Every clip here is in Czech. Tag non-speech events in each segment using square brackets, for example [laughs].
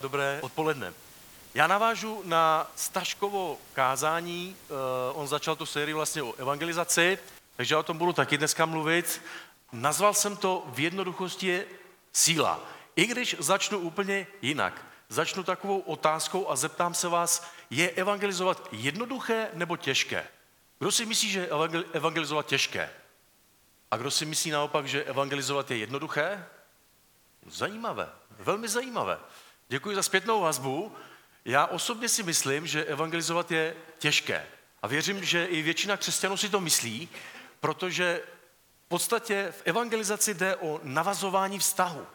Dobré odpoledne. Já navážu na Staškovo kázání, uh, on začal tu sérii vlastně o evangelizaci, takže o tom budu taky dneska mluvit. Nazval jsem to v jednoduchosti je síla. I když začnu úplně jinak. Začnu takovou otázkou a zeptám se vás, je evangelizovat jednoduché nebo těžké? Kdo si myslí, že je evangelizovat těžké? A kdo si myslí naopak, že evangelizovat je jednoduché? Zajímavé, velmi zajímavé. Děkuji za zpětnou vazbu. Já osobně si myslím, že evangelizovat je těžké. A věřím, že i většina křesťanů si to myslí, protože v podstatě v evangelizaci jde o navazování vztahu.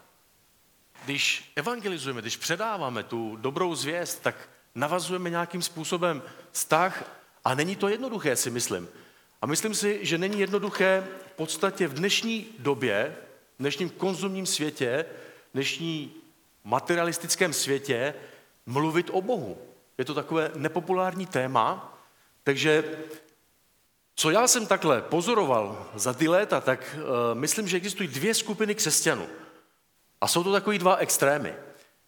Když evangelizujeme, když předáváme tu dobrou zvěst, tak navazujeme nějakým způsobem vztah a není to jednoduché, si myslím. A myslím si, že není jednoduché v podstatě v dnešní době, v dnešním konzumním světě, dnešní materialistickém světě mluvit o Bohu. Je to takové nepopulární téma, takže co já jsem takhle pozoroval za ty léta, tak uh, myslím, že existují dvě skupiny křesťanů. A jsou to takový dva extrémy.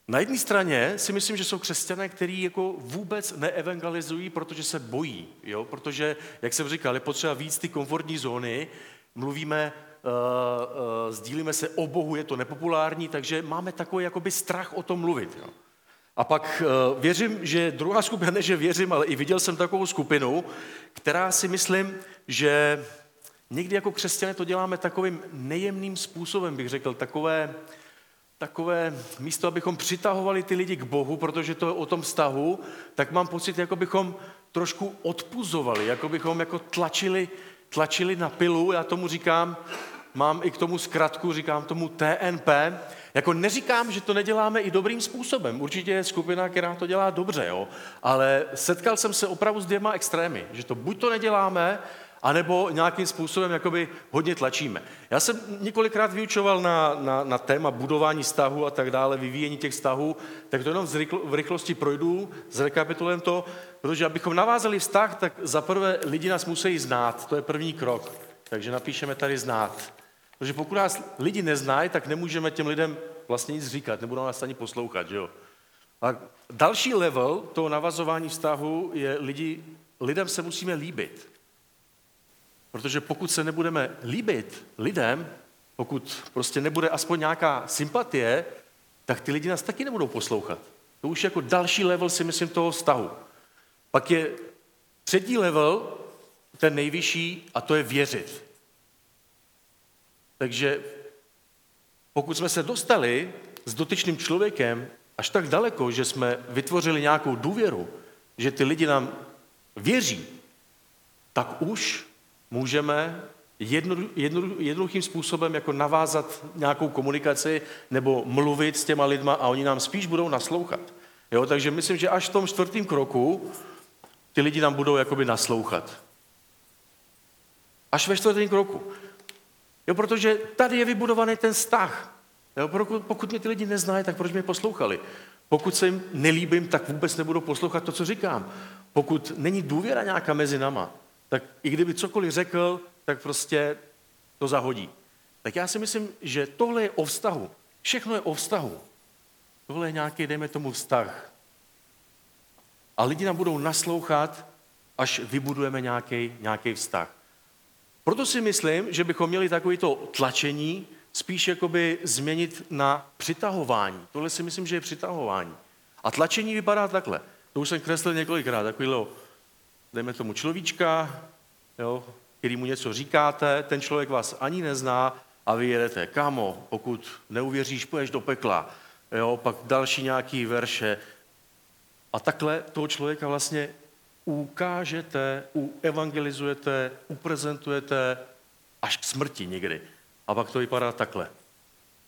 Na jedné straně si myslím, že jsou křesťané, kteří jako vůbec neevangelizují, protože se bojí, jo? protože, jak jsem říkal, je potřeba víc ty komfortní zóny, mluvíme, uh, uh, sdílíme se o Bohu, je to nepopulární, takže máme takový jakoby strach o tom mluvit. Jo? A pak uh, věřím, že druhá skupina, ne že věřím, ale i viděl jsem takovou skupinu, která si myslím, že někdy jako křesťané to děláme takovým nejemným způsobem, bych řekl, takové, takové místo, abychom přitahovali ty lidi k Bohu, protože to je o tom vztahu, tak mám pocit, jako bychom trošku odpuzovali, jako bychom jako tlačili, tlačili na pilu, já tomu říkám, mám i k tomu zkratku, říkám tomu TNP, jako neříkám, že to neděláme i dobrým způsobem. Určitě je skupina, která to dělá dobře, jo? ale setkal jsem se opravdu s dvěma extrémy, že to buď to neděláme, anebo nějakým způsobem jakoby hodně tlačíme. Já jsem několikrát vyučoval na, na, na téma budování vztahu a tak dále, vyvíjení těch vztahů, tak to jenom v rychlosti projdu, zrekapitulujem to, protože abychom navázali vztah, tak zaprvé lidi nás musí znát, to je první krok. Takže napíšeme tady znát. Protože pokud nás lidi neznají, tak nemůžeme těm lidem vlastně nic říkat, nebudou nás ani poslouchat, že jo? A další level toho navazování vztahu je lidi, lidem se musíme líbit. Protože pokud se nebudeme líbit lidem, pokud prostě nebude aspoň nějaká sympatie, tak ty lidi nás taky nebudou poslouchat. To už jako další level si myslím toho vztahu. Pak je třetí level, ten nejvyšší, a to je věřit. Takže pokud jsme se dostali s dotyčným člověkem až tak daleko, že jsme vytvořili nějakou důvěru, že ty lidi nám věří, tak už můžeme jedno, jedno, jednoduchým způsobem jako navázat nějakou komunikaci nebo mluvit s těma lidma a oni nám spíš budou naslouchat. Jo, takže myslím, že až v tom čtvrtém kroku ty lidi nám budou jakoby naslouchat. Až ve čtvrtém kroku. Jo, protože tady je vybudovaný ten vztah. Jo, pokud, pokud mě ty lidi neznají, tak proč mě poslouchali? Pokud se jim nelíbím, tak vůbec nebudou poslouchat to, co říkám. Pokud není důvěra nějaká mezi náma, tak i kdyby cokoliv řekl, tak prostě to zahodí. Tak já si myslím, že tohle je o vztahu. Všechno je o vztahu. Tohle je nějaký, dejme tomu, vztah. A lidi nám budou naslouchat, až vybudujeme nějaký, nějaký vztah. Proto si myslím, že bychom měli takovýto tlačení spíš jakoby změnit na přitahování. Tohle si myslím, že je přitahování. A tlačení vypadá takhle. To už jsem kreslil několikrát, takovýhle, dejme tomu človíčka, jo, který mu něco říkáte, ten člověk vás ani nezná a vy jedete, kamo, pokud neuvěříš, půjdeš do pekla. Jo, pak další nějaký verše. A takhle toho člověka vlastně ukážete, evangelizujete, uprezentujete až k smrti někdy. A pak to vypadá takhle.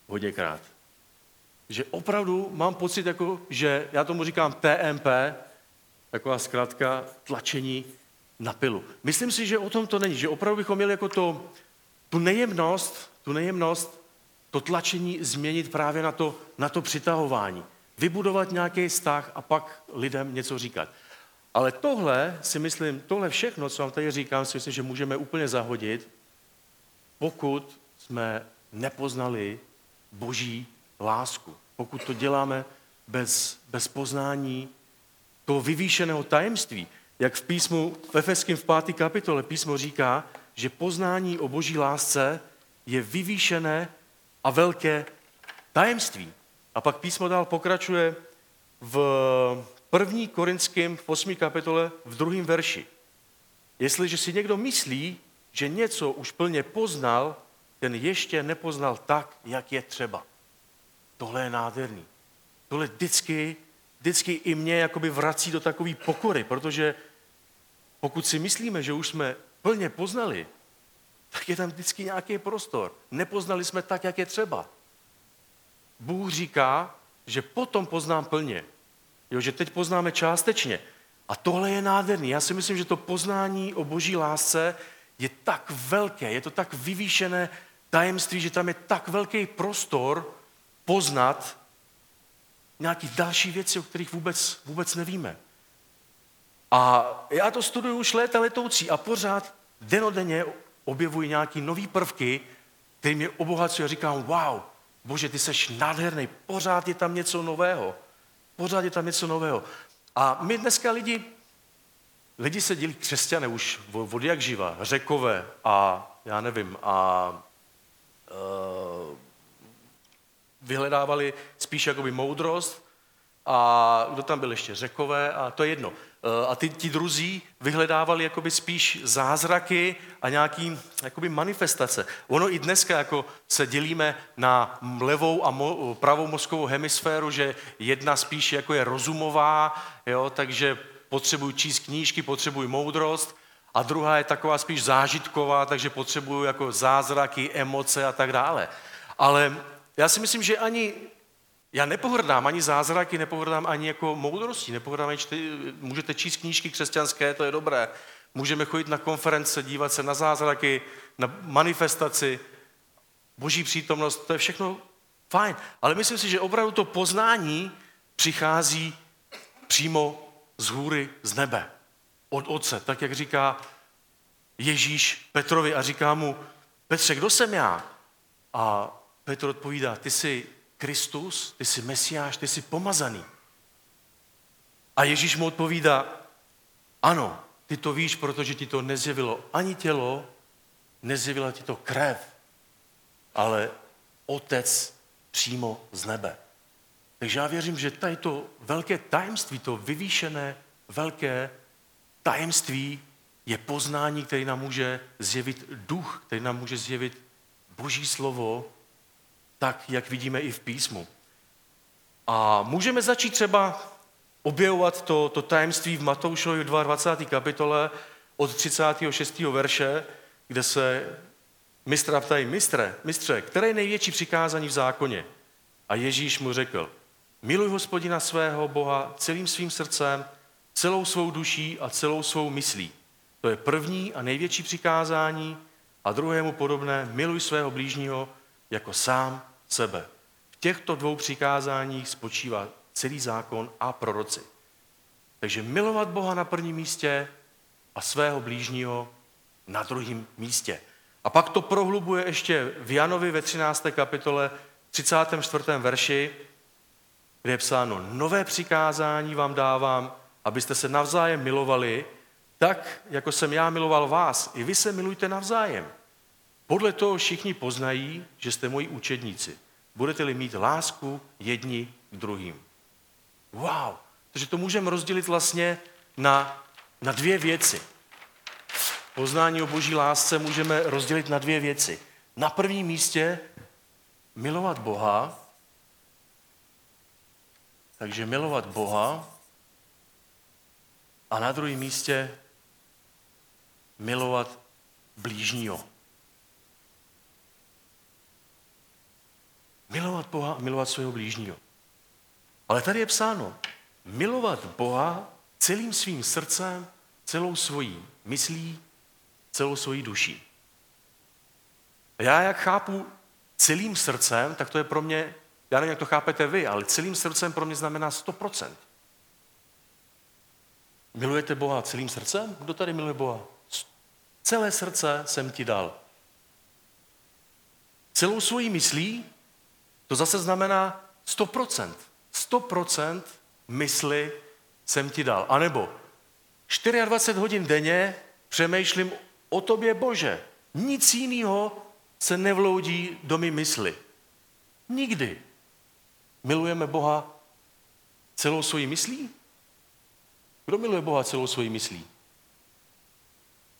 Hodněkrát. Že opravdu mám pocit, jako, že já tomu říkám TMP, taková zkrátka tlačení na pilu. Myslím si, že o tom to není, že opravdu bychom měli jako to, tu nejemnost, tu nejemnost, to tlačení změnit právě na to, na to přitahování. Vybudovat nějaký vztah a pak lidem něco říkat. Ale tohle si myslím, tohle všechno, co vám tady říkám, si myslím, že můžeme úplně zahodit, pokud jsme nepoznali boží lásku. Pokud to děláme bez, bez poznání toho vyvýšeného tajemství. Jak v písmu, v Efeském v páté kapitole písmo říká, že poznání o boží lásce je vyvýšené a velké tajemství. A pak písmo dál pokračuje v první korinském v 8. kapitole v druhém verši. Jestliže si někdo myslí, že něco už plně poznal, ten ještě nepoznal tak, jak je třeba. Tohle je nádherný. Tohle vždycky, vždycky i mě jakoby vrací do takové pokory, protože pokud si myslíme, že už jsme plně poznali, tak je tam vždycky nějaký prostor. Nepoznali jsme tak, jak je třeba. Bůh říká, že potom poznám plně. Jo, že teď poznáme částečně. A tohle je nádherný. Já si myslím, že to poznání o boží lásce je tak velké, je to tak vyvýšené tajemství, že tam je tak velký prostor poznat nějaké další věci, o kterých vůbec, vůbec nevíme. A já to studuju už léta letoucí a pořád denodenně objevuji nějaké nové prvky, které mě obohacují a říkám, wow, bože, ty seš nádherný, pořád je tam něco nového. Pořád je tam něco nového. A my dneska lidi, lidi se dělí křesťané už od jak živa, řekové a já nevím, a uh, vyhledávali spíš jakoby moudrost a kdo tam byl ještě, řekové a to je jedno. Eh, a ty, ti druzí vyhledávali jakoby spíš zázraky a nějaký jakoby manifestace. Ono i dneska jako se dělíme na levou a mo, pravou mozkovou hemisféru, že jedna spíš jako je rozumová, jo, takže potřebuji číst knížky, potřebuji moudrost, a druhá je taková spíš zážitková, takže potřebuju jako zázraky, emoce a tak dále. Ale já si myslím, že ani já nepohrdám ani zázraky, nepohrdám ani jako moudrostí, nepohrdám ani čty, můžete číst knížky křesťanské, to je dobré. Můžeme chodit na konference, dívat se na zázraky, na manifestaci, boží přítomnost, to je všechno fajn. Ale myslím si, že opravdu to poznání přichází přímo z hůry, z nebe, od Otce, tak jak říká Ježíš Petrovi a říká mu, Petře, kdo jsem já? A Petr odpovídá, ty jsi Kristus, ty jsi Mesiáš, ty jsi pomazaný. A Ježíš mu odpovídá, ano, ty to víš, protože ti to nezjevilo ani tělo, nezjevila ti to krev, ale Otec přímo z nebe. Takže já věřím, že tady to velké tajemství, to vyvýšené velké tajemství je poznání, který nám může zjevit duch, který nám může zjevit Boží slovo, tak, jak vidíme i v písmu. A můžeme začít třeba objevovat to, to tajemství v Matoušovi 22. kapitole od 36. verše, kde se mistra ptají, mistre, mistře, které je největší přikázání v zákoně? A Ježíš mu řekl, miluj hospodina svého Boha celým svým srdcem, celou svou duší a celou svou myslí. To je první a největší přikázání a druhému podobné, miluj svého blížního jako sám sebe. V těchto dvou přikázáních spočívá celý zákon a proroci. Takže milovat Boha na prvním místě a svého blížního na druhém místě. A pak to prohlubuje ještě v Janovi ve 13. kapitole 34. verši, kde je psáno, nové přikázání vám dávám, abyste se navzájem milovali, tak, jako jsem já miloval vás, i vy se milujte navzájem. Podle toho všichni poznají, že jste moji učedníci. Budete-li mít lásku jedni k druhým. Wow! Takže to můžeme rozdělit vlastně na, na dvě věci. Poznání o boží lásce můžeme rozdělit na dvě věci. Na prvním místě milovat Boha, takže milovat Boha a na druhém místě milovat blížního. Milovat Boha a milovat svého blížního. Ale tady je psáno, milovat Boha celým svým srdcem, celou svojí myslí, celou svojí duší. Já jak chápu celým srdcem, tak to je pro mě, já nevím, jak to chápete vy, ale celým srdcem pro mě znamená 100%. Milujete Boha celým srdcem? Kdo tady miluje Boha? Celé srdce jsem ti dal. Celou svojí myslí to zase znamená 100%. 100% mysli jsem ti dal. A nebo 24 hodin denně přemýšlím o tobě, Bože. Nic jiného se nevloudí do mý mysli. Nikdy. Milujeme Boha celou svojí myslí? Kdo miluje Boha celou svojí myslí?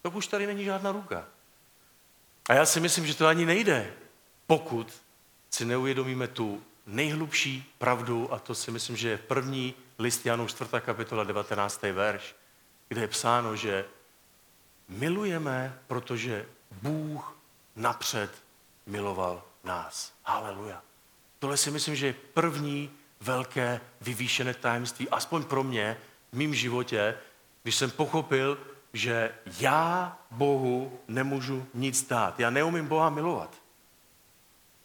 To už tady není žádná ruka. A já si myslím, že to ani nejde, pokud si neuvědomíme tu nejhlubší pravdu, a to si myslím, že je první list Janu 4. kapitola 19. verš, kde je psáno, že milujeme, protože Bůh napřed miloval nás. Haleluja. Tohle si myslím, že je první velké vyvýšené tajemství, aspoň pro mě, v mém životě, když jsem pochopil, že já Bohu nemůžu nic dát. Já neumím Boha milovat.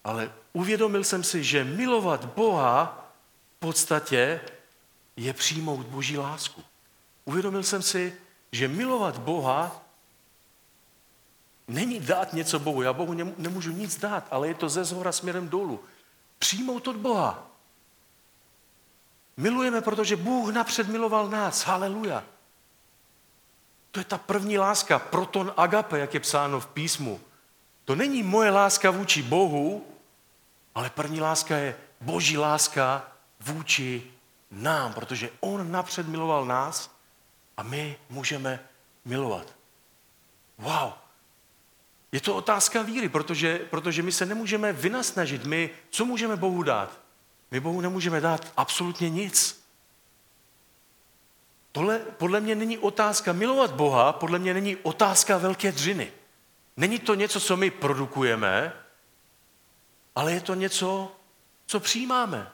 Ale uvědomil jsem si, že milovat Boha v podstatě je přijmout Boží lásku. Uvědomil jsem si, že milovat Boha není dát něco Bohu. Já Bohu nemůžu nic dát, ale je to ze zhora směrem dolů. Přijmout od Boha. Milujeme, protože Bůh napřed miloval nás. Haleluja. To je ta první láska, proton agape, jak je psáno v písmu. To není moje láska vůči Bohu, ale první láska je boží láska vůči nám, protože on napřed miloval nás a my můžeme milovat. Wow. Je to otázka víry, protože, protože my se nemůžeme vynasnažit. My, co můžeme Bohu dát? My Bohu nemůžeme dát absolutně nic. Tohle podle mě není otázka milovat Boha, podle mě není otázka velké dřiny. Není to něco, co my produkujeme, ale je to něco, co přijímáme.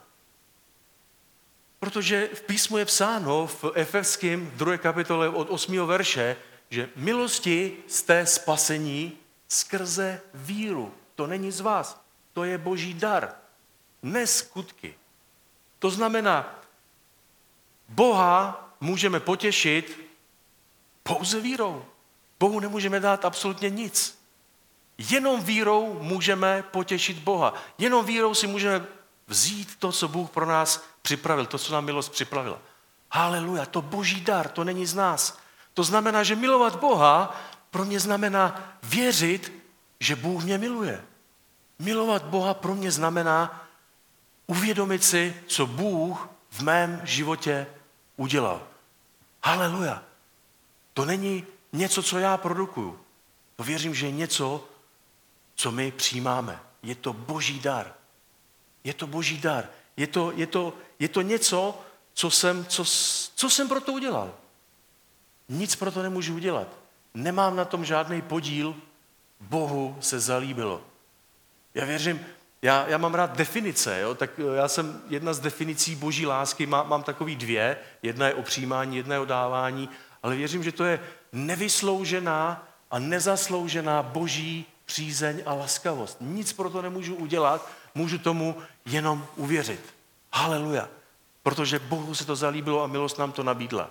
Protože v písmu je psáno v Efeském 2. kapitole od 8. verše, že milosti jste spasení skrze víru. To není z vás, to je boží dar, ne skutky. To znamená, Boha můžeme potěšit pouze vírou. Bohu nemůžeme dát absolutně nic. Jenom vírou můžeme potěšit Boha. Jenom vírou si můžeme vzít to, co Bůh pro nás připravil, to, co nám milost připravila. Haleluja, to boží dar, to není z nás. To znamená, že milovat Boha pro mě znamená věřit, že Bůh mě miluje. Milovat Boha pro mě znamená uvědomit si, co Bůh v mém životě udělal. Haleluja. To není něco, co já produkuju. To věřím, že je něco, co my přijímáme. Je to boží dar. Je to boží dar. Je to, je to, je to něco, co jsem, co, co jsem pro to udělal. Nic pro to nemůžu udělat. Nemám na tom žádný podíl. Bohu se zalíbilo. Já věřím, já, já mám rád definice, jo? tak eh, já jsem jedna z definicí boží lásky, má, mám takový dvě, jedna je o přijímání, jedna je o dávání, ale věřím, že to je nevysloužená a nezasloužená boží přízeň a laskavost. Nic pro to nemůžu udělat, můžu tomu jenom uvěřit. Haleluja. Protože Bohu se to zalíbilo a milost nám to nabídla.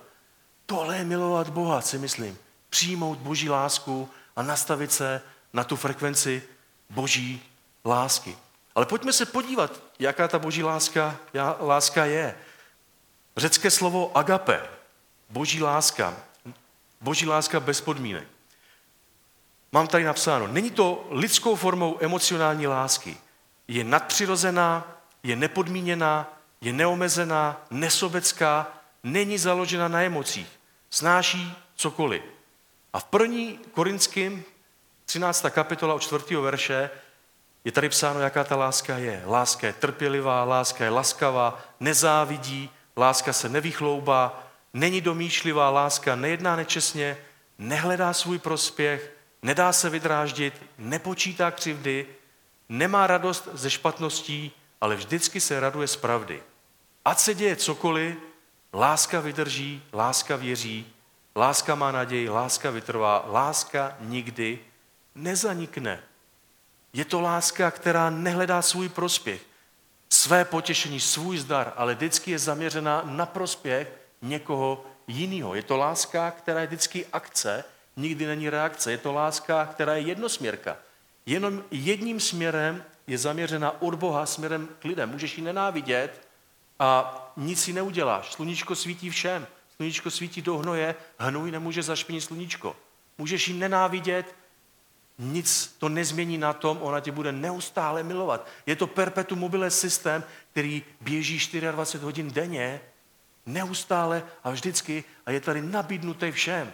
Tohle je milovat Boha, si myslím. Přijmout boží lásku a nastavit se na tu frekvenci boží lásky. Ale pojďme se podívat, jaká ta boží láska, láska je. Řecké slovo agape, boží láska, boží láska bez podmínek. Mám tady napsáno, není to lidskou formou emocionální lásky. Je nadpřirozená, je nepodmíněná, je neomezená, nesobecká, není založena na emocích, snáší cokoliv. A v první korinským 13. kapitola od 4. verše je tady psáno, jaká ta láska je. Láska je trpělivá, láska je laskavá, nezávidí, láska se nevychloubá, není domýšlivá, láska nejedná nečestně, nehledá svůj prospěch, nedá se vydráždit, nepočítá křivdy, nemá radost ze špatností, ale vždycky se raduje z pravdy. Ať se děje cokoliv, láska vydrží, láska věří, láska má naději, láska vytrvá, láska nikdy nezanikne. Je to láska, která nehledá svůj prospěch, své potěšení, svůj zdar, ale vždycky je zaměřená na prospěch někoho jiného. Je to láska, která je vždycky akce, nikdy není reakce. Je to láska, která je jednosměrka. Jenom jedním směrem je zaměřena od Boha směrem k lidem. Můžeš ji nenávidět, a nic si neuděláš. Sluníčko svítí všem. Sluníčko svítí do hnoje, hnůj nemůže zašpinit sluníčko. Můžeš ji nenávidět, nic to nezmění na tom, ona tě bude neustále milovat. Je to perpetuum mobile systém, který běží 24 hodin denně, neustále a vždycky a je tady nabídnutý všem.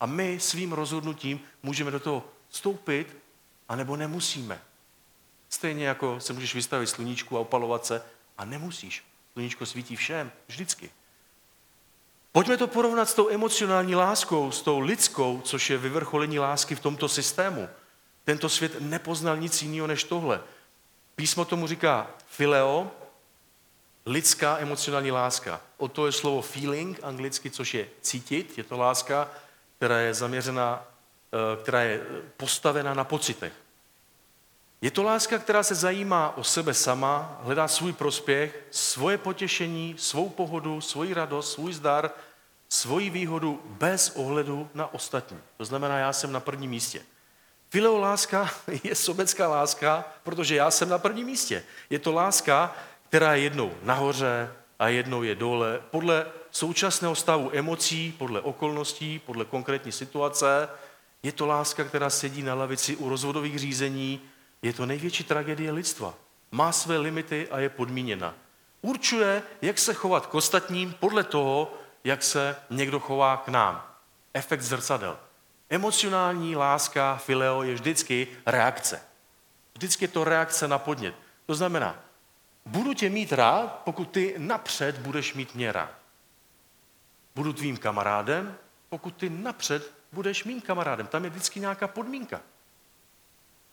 A my svým rozhodnutím můžeme do toho vstoupit, anebo nemusíme. Stejně jako se můžeš vystavit sluníčku a opalovat se a nemusíš. Sluníčko svítí všem, vždycky. Pojďme to porovnat s tou emocionální láskou, s tou lidskou, což je vyvrcholení lásky v tomto systému. Tento svět nepoznal nic jiného než tohle. Písmo tomu říká fileo, lidská emocionální láska. O to je slovo feeling anglicky, což je cítit. Je to láska, která je zaměřena, eh, která je postavena na pocitech. Je to láska, která se zajímá o sebe sama, hledá svůj prospěch, svoje potěšení, svou pohodu, svoji radost, svůj zdar, svoji výhodu bez ohledu na ostatní. To znamená, já jsem na prvním místě. Fileo láska [laughs] je sobecká láska, protože já jsem na prvním místě. Je to láska, která je jednou nahoře a jednou je dole, podle současného stavu emocí, podle okolností, podle konkrétní situace. Je to láska, která sedí na lavici u rozvodových řízení, je to největší tragédie lidstva. Má své limity a je podmíněna. Určuje, jak se chovat k ostatním podle toho, jak se někdo chová k nám. Efekt zrcadel. Emocionální láska, fileo, je vždycky reakce. Vždycky je to reakce na podnět. To znamená, budu tě mít rád, pokud ty napřed budeš mít mě rád. Budu tvým kamarádem, pokud ty napřed budeš mým kamarádem. Tam je vždycky nějaká podmínka.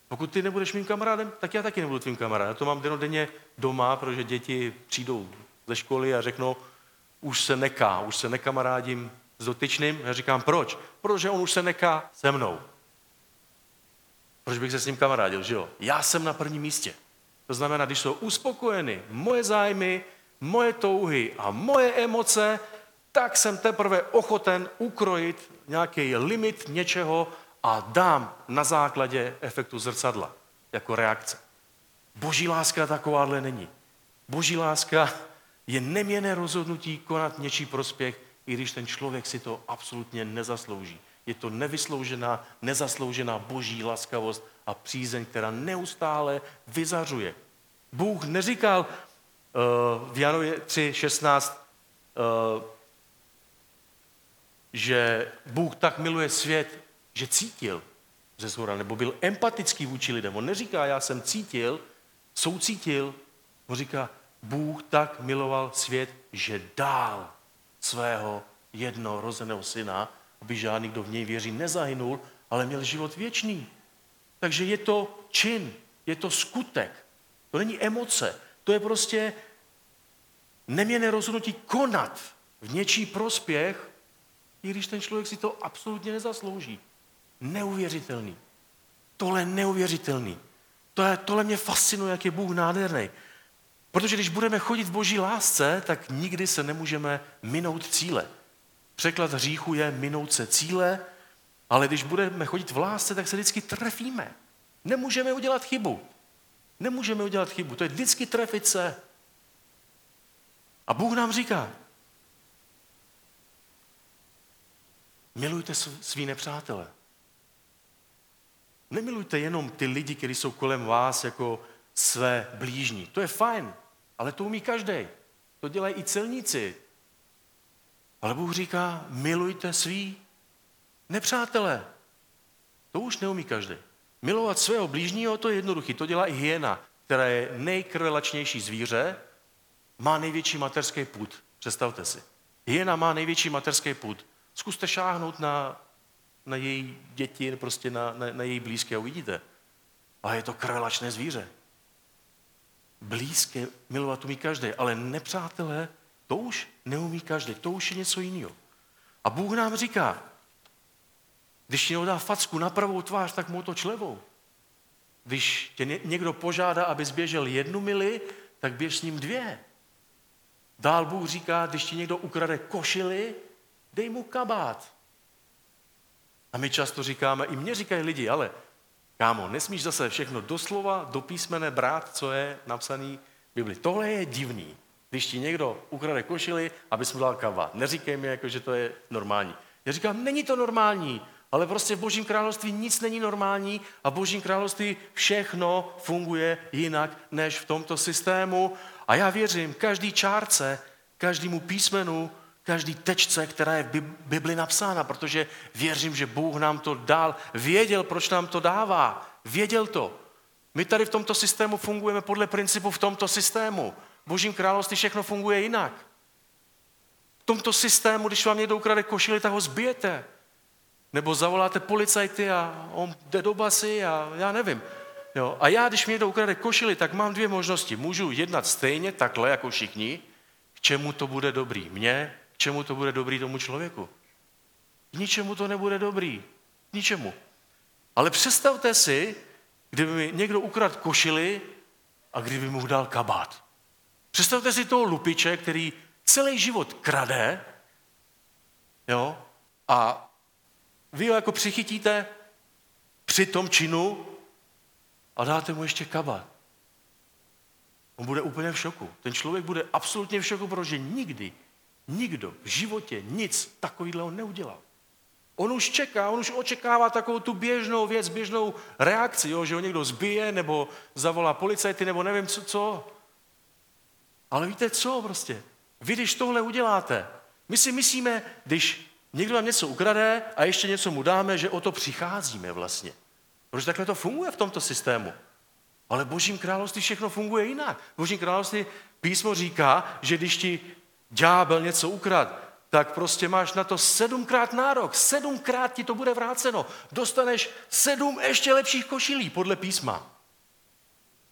Pokud ty nebudeš mým kamarádem, tak já taky nebudu tvým kamarádem. Já to mám denodenně doma, protože děti přijdou ze školy a řeknou, už se neká, už se nekamarádím s dotyčným. Já říkám, proč? Protože on už se neká se mnou. Proč bych se s ním kamarádil, že jo? Já jsem na prvním místě. To znamená, když jsou uspokojeny moje zájmy, moje touhy a moje emoce, tak jsem teprve ochoten ukrojit nějaký limit něčeho, a dám na základě efektu zrcadla jako reakce. Boží láska takováhle není. Boží láska je neměné rozhodnutí konat něčí prospěch, i když ten člověk si to absolutně nezaslouží. Je to nevysloužená, nezasloužená boží laskavost a přízeň, která neustále vyzařuje. Bůh neříkal uh, v Janově 3.16, uh, že Bůh tak miluje svět, že cítil ze zhora, nebo byl empatický vůči lidem. On neříká, já jsem cítil, soucítil, on říká, Bůh tak miloval svět, že dál svého jednorozeného syna, aby žádný, kdo v něj věří, nezahynul, ale měl život věčný. Takže je to čin, je to skutek. To není emoce. To je prostě neměné rozhodnutí konat v něčí prospěch, i když ten člověk si to absolutně nezaslouží. Neuvěřitelný. Tohle je neuvěřitelný. To je, tohle mě fascinuje, jak je Bůh nádherný. Protože když budeme chodit v boží lásce, tak nikdy se nemůžeme minout cíle. Překlad hříchu je minout se cíle, ale když budeme chodit v lásce, tak se vždycky trefíme. Nemůžeme udělat chybu. Nemůžeme udělat chybu. To je vždycky trefit se. A Bůh nám říká, milujte svý nepřátele. Nemilujte jenom ty lidi, kteří jsou kolem vás jako své blížní. To je fajn, ale to umí každý. To dělají i celníci. Ale Bůh říká, milujte svý nepřátele. To už neumí každý. Milovat svého blížního, to je jednoduché. To dělá i hyena, která je nejkrvelačnější zvíře, má největší materský půd. Představte si. Hyena má největší materský půd. Zkuste šáhnout na na její děti, prostě na, na, na její blízké a uvidíte. Ale je to krvelačné zvíře. Blízké milovat umí každý, ale nepřátelé, to už neumí každý, to už je něco jiného. A Bůh nám říká, když ti dá facku na pravou tvář, tak mu to člevou. Když tě někdo požádá, aby zběžel jednu mili, tak běž s ním dvě. Dál Bůh říká, když ti někdo ukrade košily, dej mu kabát. A my často říkáme, i mě říkají lidi, ale kámo, nesmíš zase všechno doslova, do písmene brát, co je napsaný v Bibli. Tohle je divný. Když ti někdo ukrade košili, aby mu dal kabát. Neříkej mi, jako, že to je normální. Já říkám, není to normální, ale prostě v Božím království nic není normální a v Božím království všechno funguje jinak než v tomto systému. A já věřím každý čárce, každému písmenu, každý tečce, která je v Bibli napsána, protože věřím, že Bůh nám to dal, věděl, proč nám to dává, věděl to. My tady v tomto systému fungujeme podle principu v tomto systému. V Božím království všechno funguje jinak. V tomto systému, když vám někdo ukrade košili, tak ho zbijete. Nebo zavoláte policajty a on jde do basy a já nevím. Jo. A já, když mi někdo ukrade košili, tak mám dvě možnosti. Můžu jednat stejně, takhle, jako všichni, k čemu to bude dobrý. Mně, k čemu to bude dobrý tomu člověku. K ničemu to nebude dobrý. K ničemu. Ale představte si, kdyby mi někdo ukradl košili a kdyby mu dal kabát. Představte si toho lupiče, který celý život krade, jo, a vy ho jako přichytíte při tom činu a dáte mu ještě kabát. On bude úplně v šoku. Ten člověk bude absolutně v šoku, protože nikdy, nikdo v životě nic takového neudělal. On už čeká, on už očekává takovou tu běžnou věc, běžnou reakci, jo, že ho někdo zbije, nebo zavolá policajty, nebo nevím co, co. Ale víte co prostě? Vy, když tohle uděláte, my si myslíme, když někdo nám něco ukrade a ještě něco mu dáme, že o to přicházíme vlastně. Protože takhle to funguje v tomto systému. Ale Božím království všechno funguje jinak. Božím království písmo říká, že když ti ďábel něco ukrad, tak prostě máš na to sedmkrát nárok. Sedmkrát ti to bude vráceno. Dostaneš sedm ještě lepších košilí podle písma.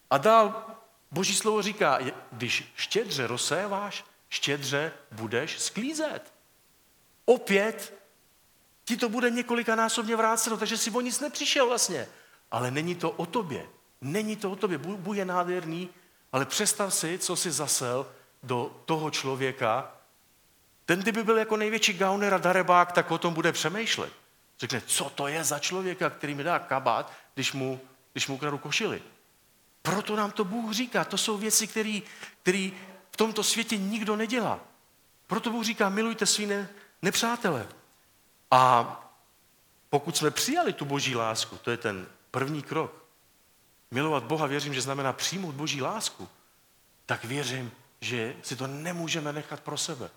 A dál Boží slovo říká, když štědře rozséváš, štědře budeš sklízet. Opět ti to bude několikanásobně vráceno, takže si o nic nepřišel vlastně. Ale není to o tobě. Není to o tobě. Bůh je nádherný, ale představ si, co si zasel do toho člověka. Ten, kdyby byl jako největší gauner a darebák, tak o tom bude přemýšlet. Řekne, co to je za člověka, který mi dá kabát, když mu, když mu kradu košili. Proto nám to Bůh říká. To jsou věci, které v tomto světě nikdo nedělá. Proto Bůh říká, milujte svý nepřátele. A pokud jsme přijali tu boží lásku, to je ten první krok, milovat Boha věřím, že znamená přijmout boží lásku, tak věřím, že si to nemůžeme nechat pro sebe.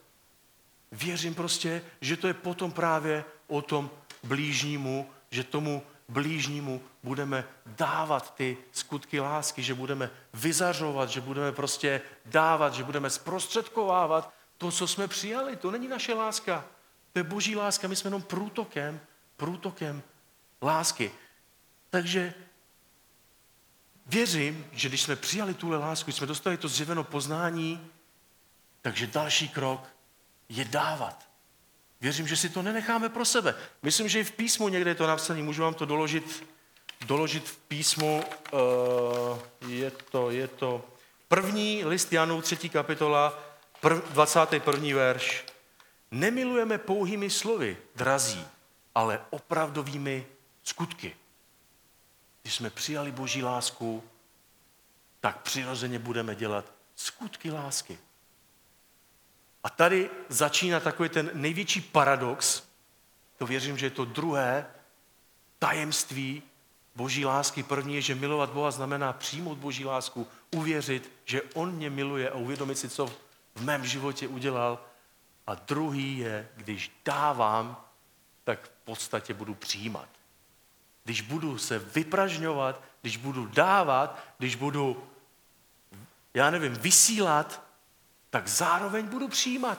Věřím prostě, že to je potom právě o tom blížnímu, že tomu blížnímu budeme dávat ty skutky lásky, že budeme vyzařovat, že budeme prostě dávat, že budeme zprostředkovávat to, co jsme přijali. To není naše láska. To je boží láska. My jsme jenom průtokem, průtokem lásky. Takže věřím, že když jsme přijali tuhle lásku, když jsme dostali to zjeveno poznání, takže další krok je dávat. Věřím, že si to nenecháme pro sebe. Myslím, že i v písmu někde je to napsané, můžu vám to doložit, doložit v písmu, uh, je to, je to první list Janů, třetí kapitola, prv, 21. verš. Nemilujeme pouhými slovy, drazí, ale opravdovými skutky. Když jsme přijali Boží lásku, tak přirozeně budeme dělat skutky lásky. A tady začíná takový ten největší paradox, to věřím, že je to druhé tajemství boží lásky. První je, že milovat Boha znamená přijmout boží lásku, uvěřit, že On mě miluje a uvědomit si, co v mém životě udělal. A druhý je, když dávám, tak v podstatě budu přijímat. Když budu se vypražňovat, když budu dávat, když budu, já nevím, vysílat, tak zároveň budu přijímat.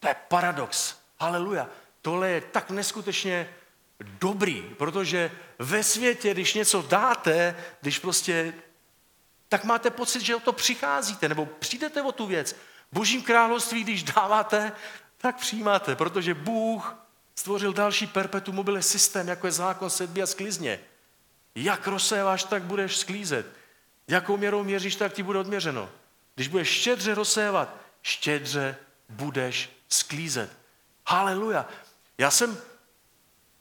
To je paradox. Haleluja. Tohle je tak neskutečně dobrý, protože ve světě, když něco dáte, když prostě, tak máte pocit, že o to přicházíte, nebo přijdete o tu věc. Božím království, když dáváte, tak přijímáte, protože Bůh stvořil další perpetuum mobile systém, jako je zákon sedby a sklizně. Jak rozséváš, tak budeš sklízet. Jakou měrou měříš, tak ti bude odměřeno. Když budeš štědře rozsévat, štědře budeš sklízet. Haleluja. Já jsem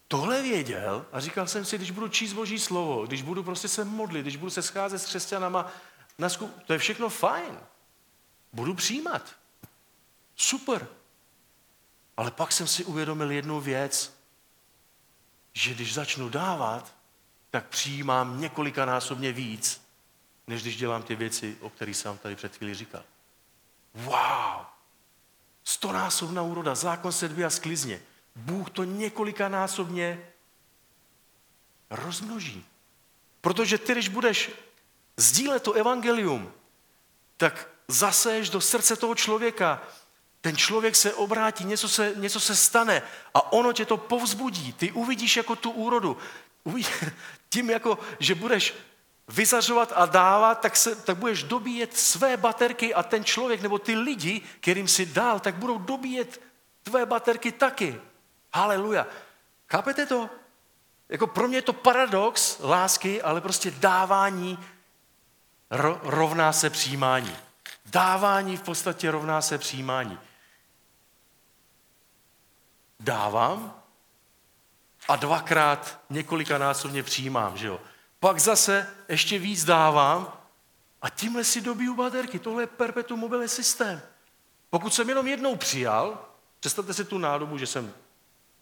tohle věděl a říkal jsem si, když budu číst Boží slovo, když budu prostě se modlit, když budu se scházet s křesťanama, na skup, to je všechno fajn. budu přijímat. Super. Ale pak jsem si uvědomil jednu věc, že když začnu dávat, tak přijímám několikanásobně víc, než když dělám ty věci, o kterých jsem tady před chvíli říkal. Wow! Stonásobná úroda, zákon se dví a sklizně. Bůh to několikanásobně rozmnoží. Protože ty, když budeš sdílet to evangelium, tak zaseješ do srdce toho člověka, ten člověk se obrátí, něco se, něco se stane a ono tě to povzbudí. Ty uvidíš jako tu úrodu. Uvidí, [laughs] tím, jako, že budeš vyzařovat a dávat, tak, se, tak budeš dobíjet své baterky a ten člověk nebo ty lidi, kterým si dal, tak budou dobíjet tvé baterky taky. Haleluja. Chápete to? Jako pro mě je to paradox lásky, ale prostě dávání ro, rovná se přijímání. Dávání v podstatě rovná se přijímání. Dávám a dvakrát několikanásobně přijímám, že jo. Pak zase ještě víc dávám a tímhle si dobiju baterky. Tohle je perpetuum mobile systém. Pokud jsem jenom jednou přijal, představte si tu nádobu, že jsem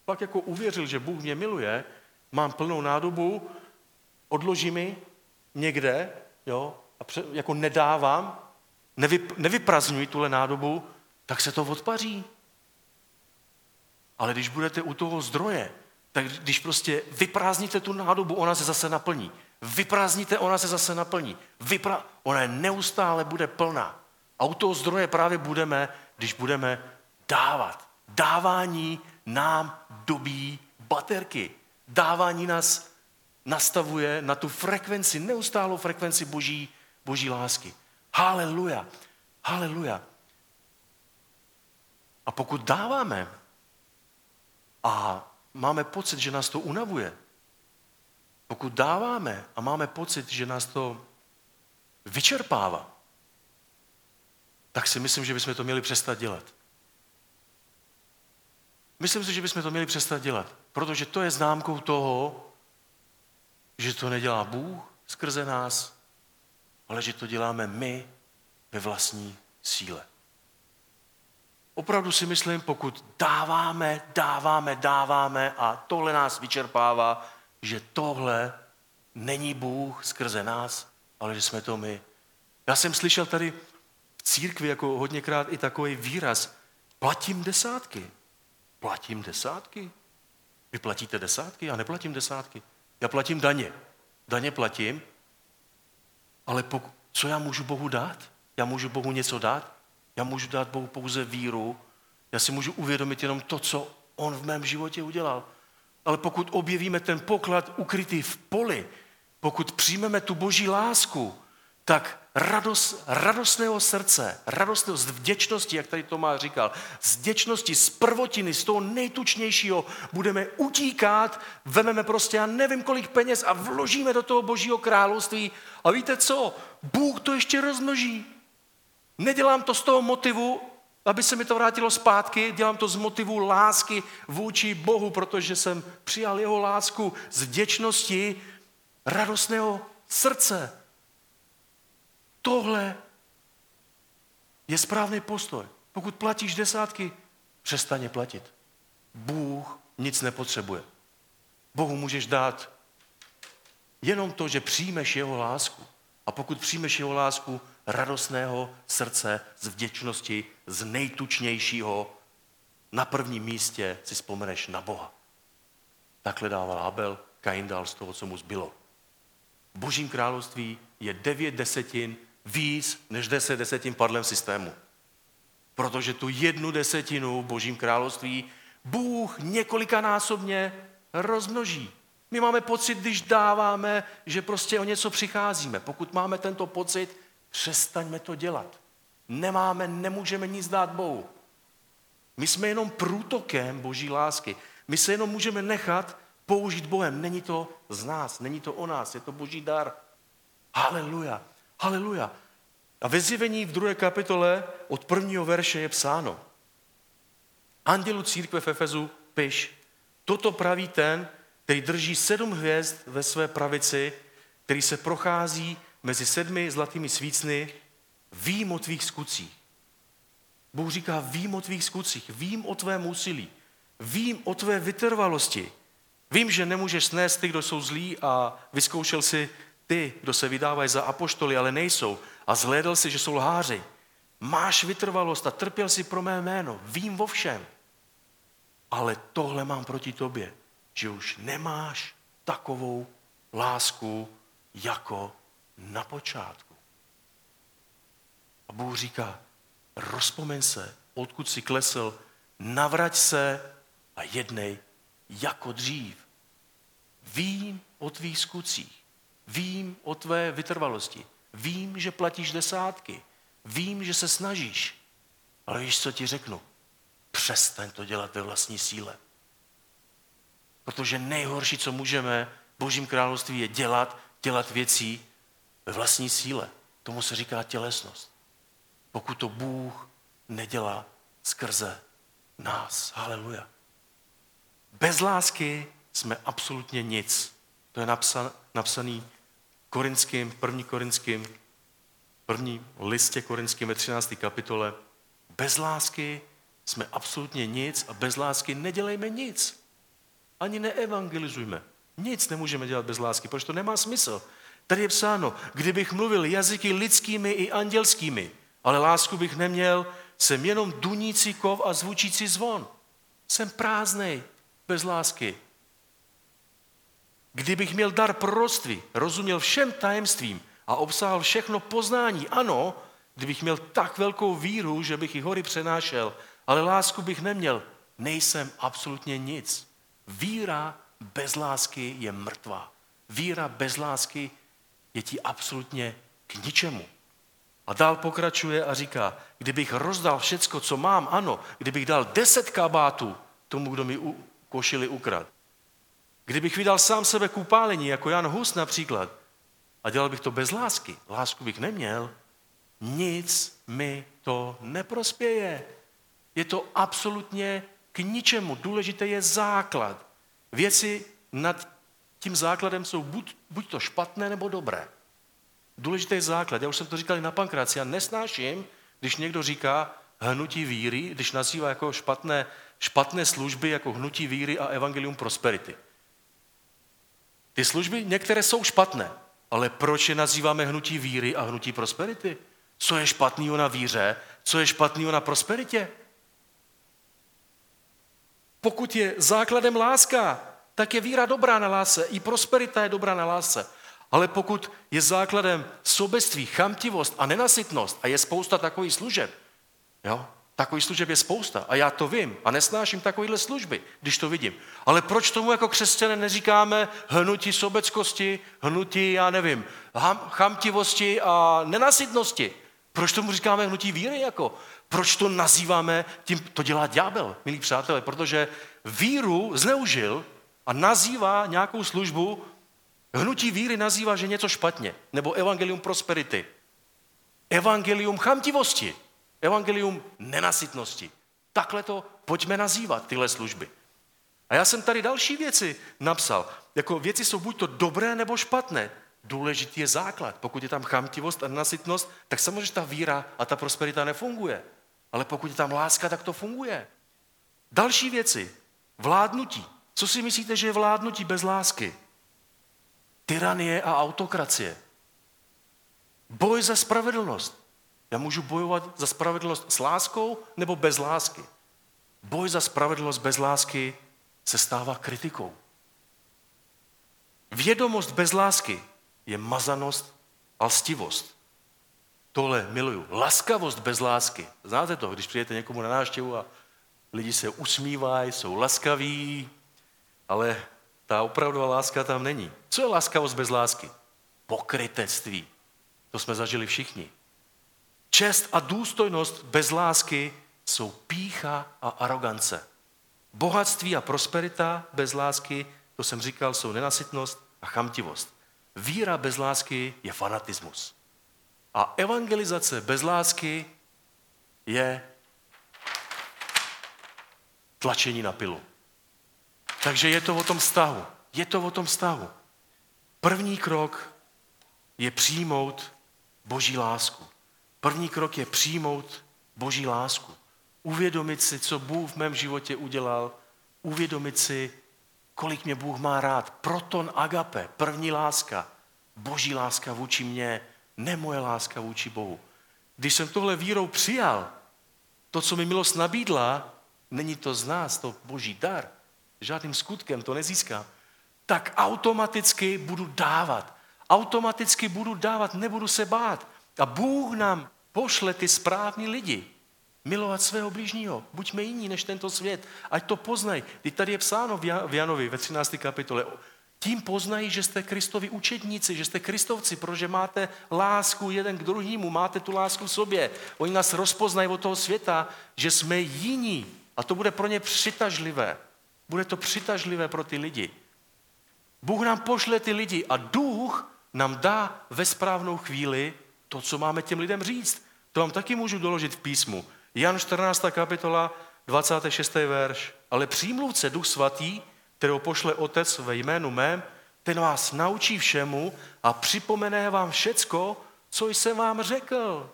pak jako uvěřil, že Bůh mě miluje, mám plnou nádobu, odloží mi někde, jo, a pře, jako nedávám, nevyp, nevyprazňuji tuhle nádobu, tak se to odpaří. Ale když budete u toho zdroje, tak když prostě vyprázdníte tu nádobu, ona se zase naplní. Vyprázdníte, ona se zase naplní. Vypra... Ona je neustále bude plná. A u toho zdroje právě budeme, když budeme dávat. Dávání nám dobí baterky. Dávání nás nastavuje na tu frekvenci, neustálou frekvenci boží, boží lásky. Haleluja. Haleluja. A pokud dáváme a máme pocit, že nás to unavuje, pokud dáváme a máme pocit, že nás to vyčerpává, tak si myslím, že bychom to měli přestat dělat. Myslím si, že bychom to měli přestat dělat, protože to je známkou toho, že to nedělá Bůh skrze nás, ale že to děláme my ve vlastní síle. Opravdu si myslím, pokud dáváme, dáváme, dáváme a tohle nás vyčerpává, že tohle není Bůh skrze nás, ale že jsme to my. Já jsem slyšel tady v církvi jako hodněkrát i takový výraz, platím desátky. Platím desátky? Vy platíte desátky? Já neplatím desátky. Já platím daně. Daně platím, ale pok- co já můžu Bohu dát? Já můžu Bohu něco dát? Já můžu dát Bohu pouze víru. Já si můžu uvědomit jenom to, co On v mém životě udělal. Ale pokud objevíme ten poklad ukrytý v poli, pokud přijmeme tu boží lásku, tak radost, radostného srdce, radostného z vděčnosti, jak tady Tomáš říkal, z vděčnosti, z prvotiny, z toho nejtučnějšího budeme utíkat, vememe prostě já nevím kolik peněz a vložíme do toho božího království a víte co? Bůh to ještě rozmnoží. Nedělám to z toho motivu, aby se mi to vrátilo zpátky, dělám to z motivu lásky vůči Bohu, protože jsem přijal jeho lásku z vděčnosti radostného srdce. Tohle je správný postoj. Pokud platíš desátky, přestaň platit. Bůh nic nepotřebuje. Bohu můžeš dát jenom to, že přijmeš jeho lásku. A pokud přijmeš jeho lásku radostného srdce, z vděčnosti, z nejtučnějšího, na prvním místě si vzpomeneš na Boha. Takhle dával Abel, Kain dal z toho, co mu zbylo. V božím království je devět desetin víc než deset desetin padlem systému. Protože tu jednu desetinu v božím království Bůh několikanásobně rozmnoží. My máme pocit, když dáváme, že prostě o něco přicházíme. Pokud máme tento pocit, přestaňme to dělat. Nemáme, nemůžeme nic dát Bohu. My jsme jenom průtokem boží lásky. My se jenom můžeme nechat použít Bohem. Není to z nás, není to o nás, je to boží dar. Haleluja, haleluja. A ve zjevení v druhé kapitole od prvního verše je psáno. Andělu církve v Efezu piš, toto praví ten, který drží sedm hvězd ve své pravici, který se prochází mezi sedmi zlatými svícny, vím o tvých skutcích. Bůh říká, vím o tvých skutcích, vím o tvém úsilí, vím o tvé vytrvalosti. Vím, že nemůžeš snést ty, kdo jsou zlí a vyzkoušel si ty, kdo se vydávají za apoštoly, ale nejsou a zhlédl si, že jsou lháři. Máš vytrvalost a trpěl si pro mé jméno. Vím o všem. Ale tohle mám proti tobě, že už nemáš takovou lásku jako na počátku. A Bůh říká, rozpomeň se, odkud si klesl, navrať se a jednej jako dřív. Vím o tvých skutcích, vím o tvé vytrvalosti, vím, že platíš desátky, vím, že se snažíš, ale víš, co ti řeknu? Přestaň to dělat ve vlastní síle. Protože nejhorší, co můžeme v Božím království, je dělat, dělat věcí ve vlastní síle. Tomu se říká tělesnost. Pokud to Bůh nedělá skrze nás. Haleluja. Bez lásky jsme absolutně nic. To je napsan, napsaný korinským, první korinským, první listě korinským ve 13. kapitole. Bez lásky jsme absolutně nic a bez lásky nedělejme nic. Ani neevangelizujme. Nic nemůžeme dělat bez lásky, protože to nemá smysl. Tady je psáno, kdybych mluvil jazyky lidskými i andělskými, ale lásku bych neměl, jsem jenom dunící kov a zvučící zvon. Jsem prázdnej, bez lásky. Kdybych měl dar proroctví, rozuměl všem tajemstvím a obsáhl všechno poznání, ano, kdybych měl tak velkou víru, že bych i hory přenášel, ale lásku bych neměl, nejsem absolutně nic. Víra bez lásky je mrtvá. Víra bez lásky je ti absolutně k ničemu. A dál pokračuje a říká, kdybych rozdal všecko, co mám, ano, kdybych dal deset kabátů tomu, kdo mi u, košili ukrad. Kdybych vydal sám sebe k upálení, jako Jan Hus například, a dělal bych to bez lásky, lásku bych neměl, nic mi to neprospěje. Je to absolutně k ničemu. Důležité je základ. Věci nad tím základem jsou buď, buď to špatné nebo dobré. Důležitý základ. Já už jsem to říkal i na pankráci. Já nesnáším, když někdo říká hnutí víry, když nazývá jako špatné, špatné služby jako hnutí víry a evangelium prosperity. Ty služby některé jsou špatné, ale proč je nazýváme hnutí víry a hnutí prosperity? Co je špatného na víře? Co je špatného na prosperitě? Pokud je základem láska, tak je víra dobrá na lásce. I prosperita je dobrá na lásce. Ale pokud je základem sobectví, chamtivost a nenasytnost a je spousta takových služeb, jo, takových služeb je spousta a já to vím a nesnáším takovýhle služby, když to vidím. Ale proč tomu jako křesťané neříkáme hnutí sobeckosti, hnutí, já nevím, chamtivosti a nenasytnosti? Proč tomu říkáme hnutí víry jako? Proč to nazýváme, tím to dělá ďábel, milí přátelé, protože víru zneužil a nazývá nějakou službu Hnutí víry nazývá, že něco špatně, nebo evangelium prosperity. Evangelium chamtivosti. Evangelium nenasytnosti. Takhle to pojďme nazývat, tyhle služby. A já jsem tady další věci napsal. Jako věci jsou buď to dobré nebo špatné. Důležitý je základ. Pokud je tam chamtivost a nenasytnost, tak samozřejmě ta víra a ta prosperita nefunguje. Ale pokud je tam láska, tak to funguje. Další věci. Vládnutí. Co si myslíte, že je vládnutí bez lásky? tyranie a autokracie. Boj za spravedlnost. Já můžu bojovat za spravedlnost s láskou nebo bez lásky. Boj za spravedlnost bez lásky se stává kritikou. Vědomost bez lásky je mazanost a lstivost. Tohle miluju. Laskavost bez lásky. Znáte to, když přijete někomu na návštěvu a lidi se usmívají, jsou laskaví, ale ta opravdová láska tam není. Co je láskavost bez lásky? Pokrytectví. To jsme zažili všichni. Čest a důstojnost bez lásky jsou pícha a arogance. Bohatství a prosperita bez lásky, to jsem říkal, jsou nenasytnost a chamtivost. Víra bez lásky je fanatismus. A evangelizace bez lásky je tlačení na pilu. Takže je to o tom vztahu. Je to o tom vztahu. První krok je přijmout Boží lásku. První krok je přijmout Boží lásku. uvědomit si, co Bůh v mém životě udělal, uvědomit si, kolik mě Bůh má rád. Proton agape, první láska, boží láska vůči mně, ne moje láska vůči Bohu. Když jsem tohle vírou přijal, to, co mi milost nabídla, není to z nás, to boží dar. Žádným skutkem to nezískám. Tak automaticky budu dávat. Automaticky budu dávat, nebudu se bát. A Bůh nám pošle ty správní lidi. Milovat svého blížního. Buďme jiní než tento svět. Ať to poznají. Teď tady je psáno v Janovi ve 13. kapitole. Tím poznají, že jste Kristovi učedníci, že jste Kristovci, protože máte lásku jeden k druhému, máte tu lásku v sobě. Oni nás rozpoznají od toho světa, že jsme jiní. A to bude pro ně přitažlivé. Bude to přitažlivé pro ty lidi. Bůh nám pošle ty lidi a duch nám dá ve správnou chvíli to, co máme těm lidem říct. To vám taky můžu doložit v písmu. Jan 14. kapitola, 26. verš. Ale přímluvce Duch Svatý, kterou pošle Otec ve jménu mém, ten vás naučí všemu a připomene vám všecko, co jsem vám řekl.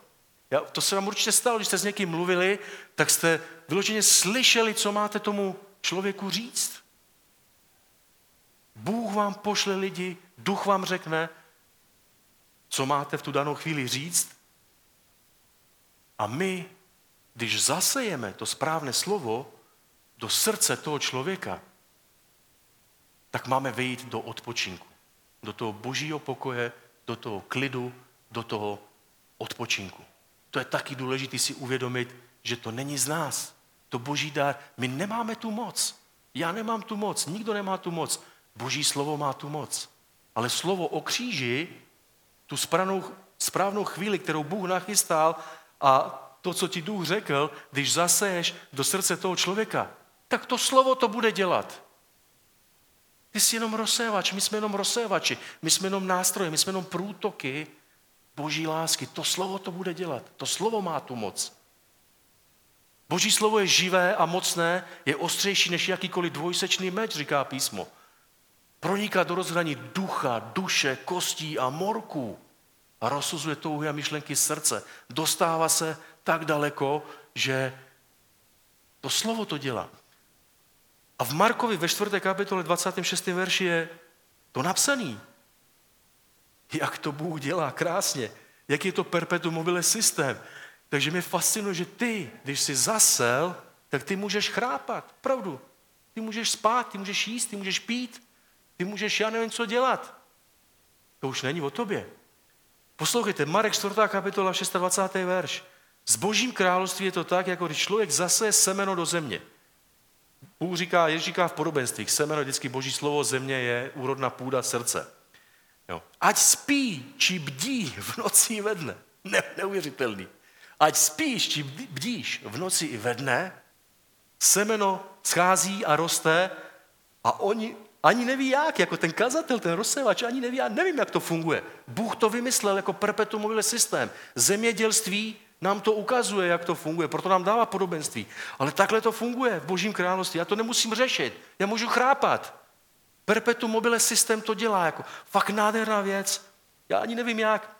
Já, to se vám určitě stalo, když jste s někým mluvili, tak jste vyloženě slyšeli, co máte tomu člověku říct. Bůh vám pošle lidi, duch vám řekne, co máte v tu danou chvíli říct. A my, když zasejeme to správné slovo do srdce toho člověka, tak máme vejít do odpočinku. Do toho božího pokoje, do toho klidu, do toho odpočinku. To je taky důležité si uvědomit, že to není z nás. To boží dar. My nemáme tu moc. Já nemám tu moc, nikdo nemá tu moc. Boží slovo má tu moc. Ale slovo o kříži, tu správnou, správnou chvíli, kterou Bůh nachystal a to, co ti Duch řekl, když zaseješ do srdce toho člověka, tak to slovo to bude dělat. Ty jsi jenom rozsévač, my jsme jenom rozsévači, my jsme jenom nástroje, my jsme jenom průtoky boží lásky. To slovo to bude dělat, to slovo má tu moc. Boží slovo je živé a mocné, je ostřejší než jakýkoliv dvojsečný meč, říká písmo. Proniká do rozhraní ducha, duše, kostí a morků a rozsuzuje touhy a myšlenky srdce. Dostává se tak daleko, že to slovo to dělá. A v Markovi ve 4. kapitole 26. verši je to napsaný. Jak to Bůh dělá krásně. Jak je to perpetuum mobile systém. Takže mě fascinuje, že ty, když jsi zasel, tak ty můžeš chrápat. Pravdu. Ty můžeš spát, ty můžeš jíst, ty můžeš pít, ty můžeš, já nevím, co dělat. To už není o tobě. Poslouchejte, Marek 4. kapitola 26. verš. S božím království je to tak, jako když člověk zase semeno do země. Bůh říká, Ježíš říká v podobenstvích, semeno vždycky boží slovo, země je úrodná půda srdce. Jo. Ať spí, či bdí v noci ve dne. Ne, neuvěřitelný. Ať spíš, či bdíš v noci i ve dne, semeno schází a roste a oni ani neví jak, jako ten kazatel, ten rozsevač, ani neví, já nevím, jak to funguje. Bůh to vymyslel jako perpetuum mobile systém. Zemědělství nám to ukazuje, jak to funguje, proto nám dává podobenství. Ale takhle to funguje v Božím království. Já to nemusím řešit. Já můžu chrápat. Perpetuum mobile systém to dělá. Jako fakt nádherná věc. Já ani nevím jak.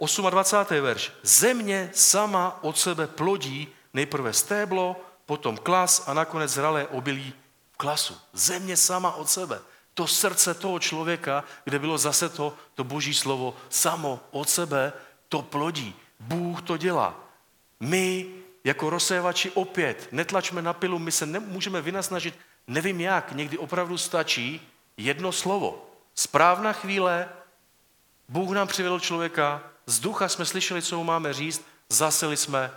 28. verš. Země sama od sebe plodí nejprve stéblo, potom klas a nakonec zralé obilí v klasu. Země sama od sebe. To srdce toho člověka, kde bylo zase to, to boží slovo, samo od sebe to plodí. Bůh to dělá. My jako rozsévači opět netlačme na pilu, my se nemůžeme vynasnažit, nevím jak, někdy opravdu stačí jedno slovo. Správná chvíle, Bůh nám přivedl člověka, z ducha jsme slyšeli, co mu máme říct, zaseli jsme,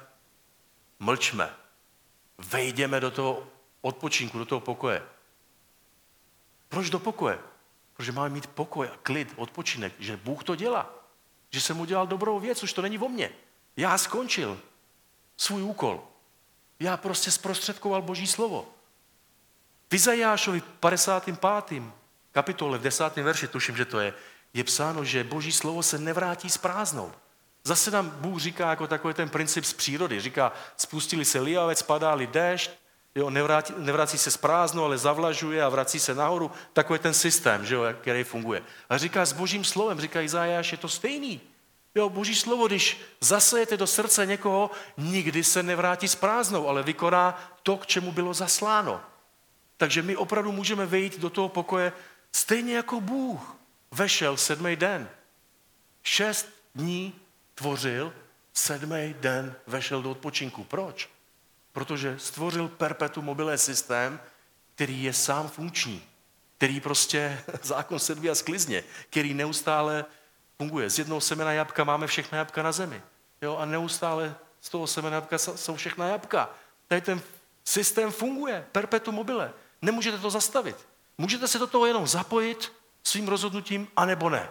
mlčme. Vejdeme do toho odpočinku, do toho pokoje. Proč do pokoje? Protože máme mít pokoj a klid, odpočinek, že Bůh to dělá. Že jsem udělal dobrou věc, už to není o mně. Já skončil svůj úkol. Já prostě zprostředkoval Boží slovo. V Izajášovi 55. kapitole v 10. verši, tuším, že to je, je psáno, že Boží slovo se nevrátí s prázdnou. Zase nám Bůh říká jako takový ten princip z přírody. Říká, spustili se liavec, padá-li déšť, jo, nevrátí, nevrací se s prázdnou, ale zavlažuje a vrací se nahoru. Takový ten systém, že jo, který funguje. A říká s božím slovem, říká Izajáš, je to stejný. Jo, boží slovo, když zasejete do srdce někoho, nikdy se nevrátí s prázdnou, ale vykoná to, k čemu bylo zasláno. Takže my opravdu můžeme vejít do toho pokoje stejně jako Bůh vešel sedmý den. Šest dní tvořil, sedmý den vešel do odpočinku. Proč? Protože stvořil perpetuum mobile systém, který je sám funkční, který prostě [laughs] zákon sedví a sklizně, který neustále funguje. Z jednoho semena jabka máme všechna jabka na zemi. Jo? A neustále z toho semena jabka jsou všechna jabka. Tady ten systém funguje, perpetuum mobile. Nemůžete to zastavit. Můžete se do toho jenom zapojit svým rozhodnutím, anebo ne.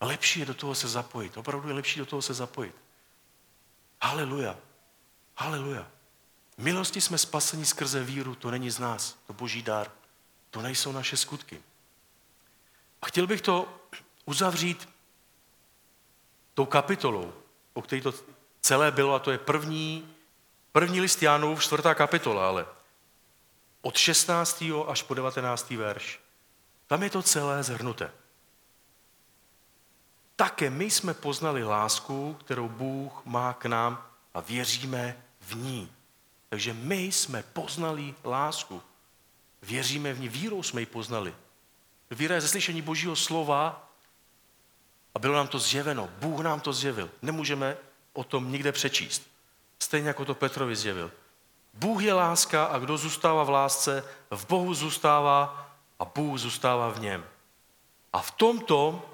Lepší je do toho se zapojit. Opravdu je lepší do toho se zapojit. Haleluja. Haleluja. Milosti jsme spaseni skrze víru, to není z nás, to boží dar. To nejsou naše skutky. A chtěl bych to uzavřít tou kapitolou, o které to celé bylo, a to je první, první list Jánův, čtvrtá kapitola, ale od 16. až po 19. verš. Tam je to celé zhrnuté. Také my jsme poznali lásku, kterou Bůh má k nám a věříme v ní. Takže my jsme poznali lásku. Věříme v ní, vírou jsme ji poznali. Víra je ze slyšení Božího slova a bylo nám to zjeveno. Bůh nám to zjevil. Nemůžeme o tom nikde přečíst. Stejně jako to Petrovi zjevil. Bůh je láska a kdo zůstává v lásce, v Bohu zůstává a Bůh zůstává v něm. A v tomto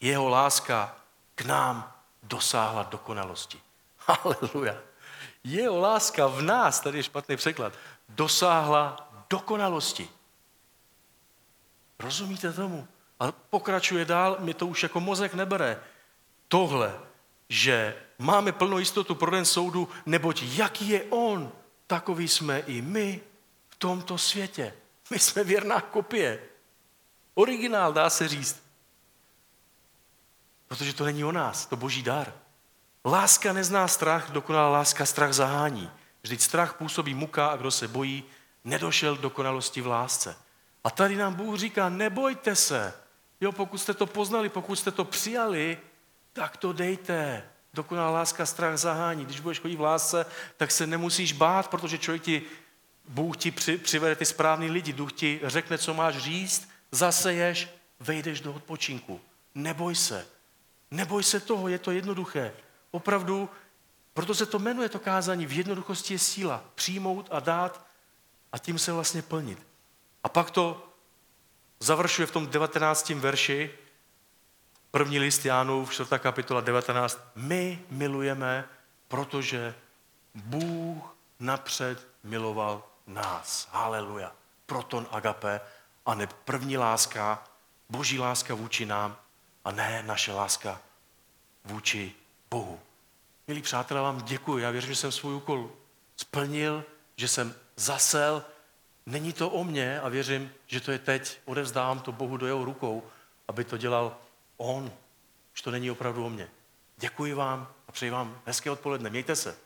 jeho láska k nám dosáhla dokonalosti. [laughs] Haleluja. Jeho láska v nás, tady je špatný překlad, dosáhla dokonalosti. Rozumíte tomu? A pokračuje dál, mě to už jako mozek nebere. Tohle, že máme plnou jistotu pro den soudu, neboť jaký je on, takový jsme i my v tomto světě. My jsme věrná kopie. Originál, dá se říct. Protože to není o nás, to boží dar. Láska nezná strach, dokonalá láska strach zahání. Vždyť strach působí muka a kdo se bojí, nedošel dokonalosti v lásce. A tady nám Bůh říká, nebojte se. Jo, pokud jste to poznali, pokud jste to přijali, tak to dejte. Dokonalá láska strach zahání. Když budeš chodit v lásce, tak se nemusíš bát, protože člověk ti, Bůh ti při, přivede ty správný lidi, Duch ti řekne, co máš říct, zaseješ, vejdeš do odpočinku. Neboj se. Neboj se toho, je to jednoduché. Opravdu, proto se to jmenuje to kázání, v jednoduchosti je síla. Přijmout a dát a tím se vlastně plnit. A pak to završuje v tom 19. verši, První list Jánův, 4. kapitola 19. My milujeme, protože Bůh napřed miloval nás. Haleluja. Proton agape a ne první láska, boží láska vůči nám a ne naše láska vůči Bohu. Milí přátelé, vám děkuji. Já věřím, že jsem svůj úkol splnil, že jsem zasel. Není to o mně a věřím, že to je teď. Odevzdávám to Bohu do jeho rukou, aby to dělal on. Už to není opravdu o mně. Děkuji vám a přeji vám hezké odpoledne. Mějte se.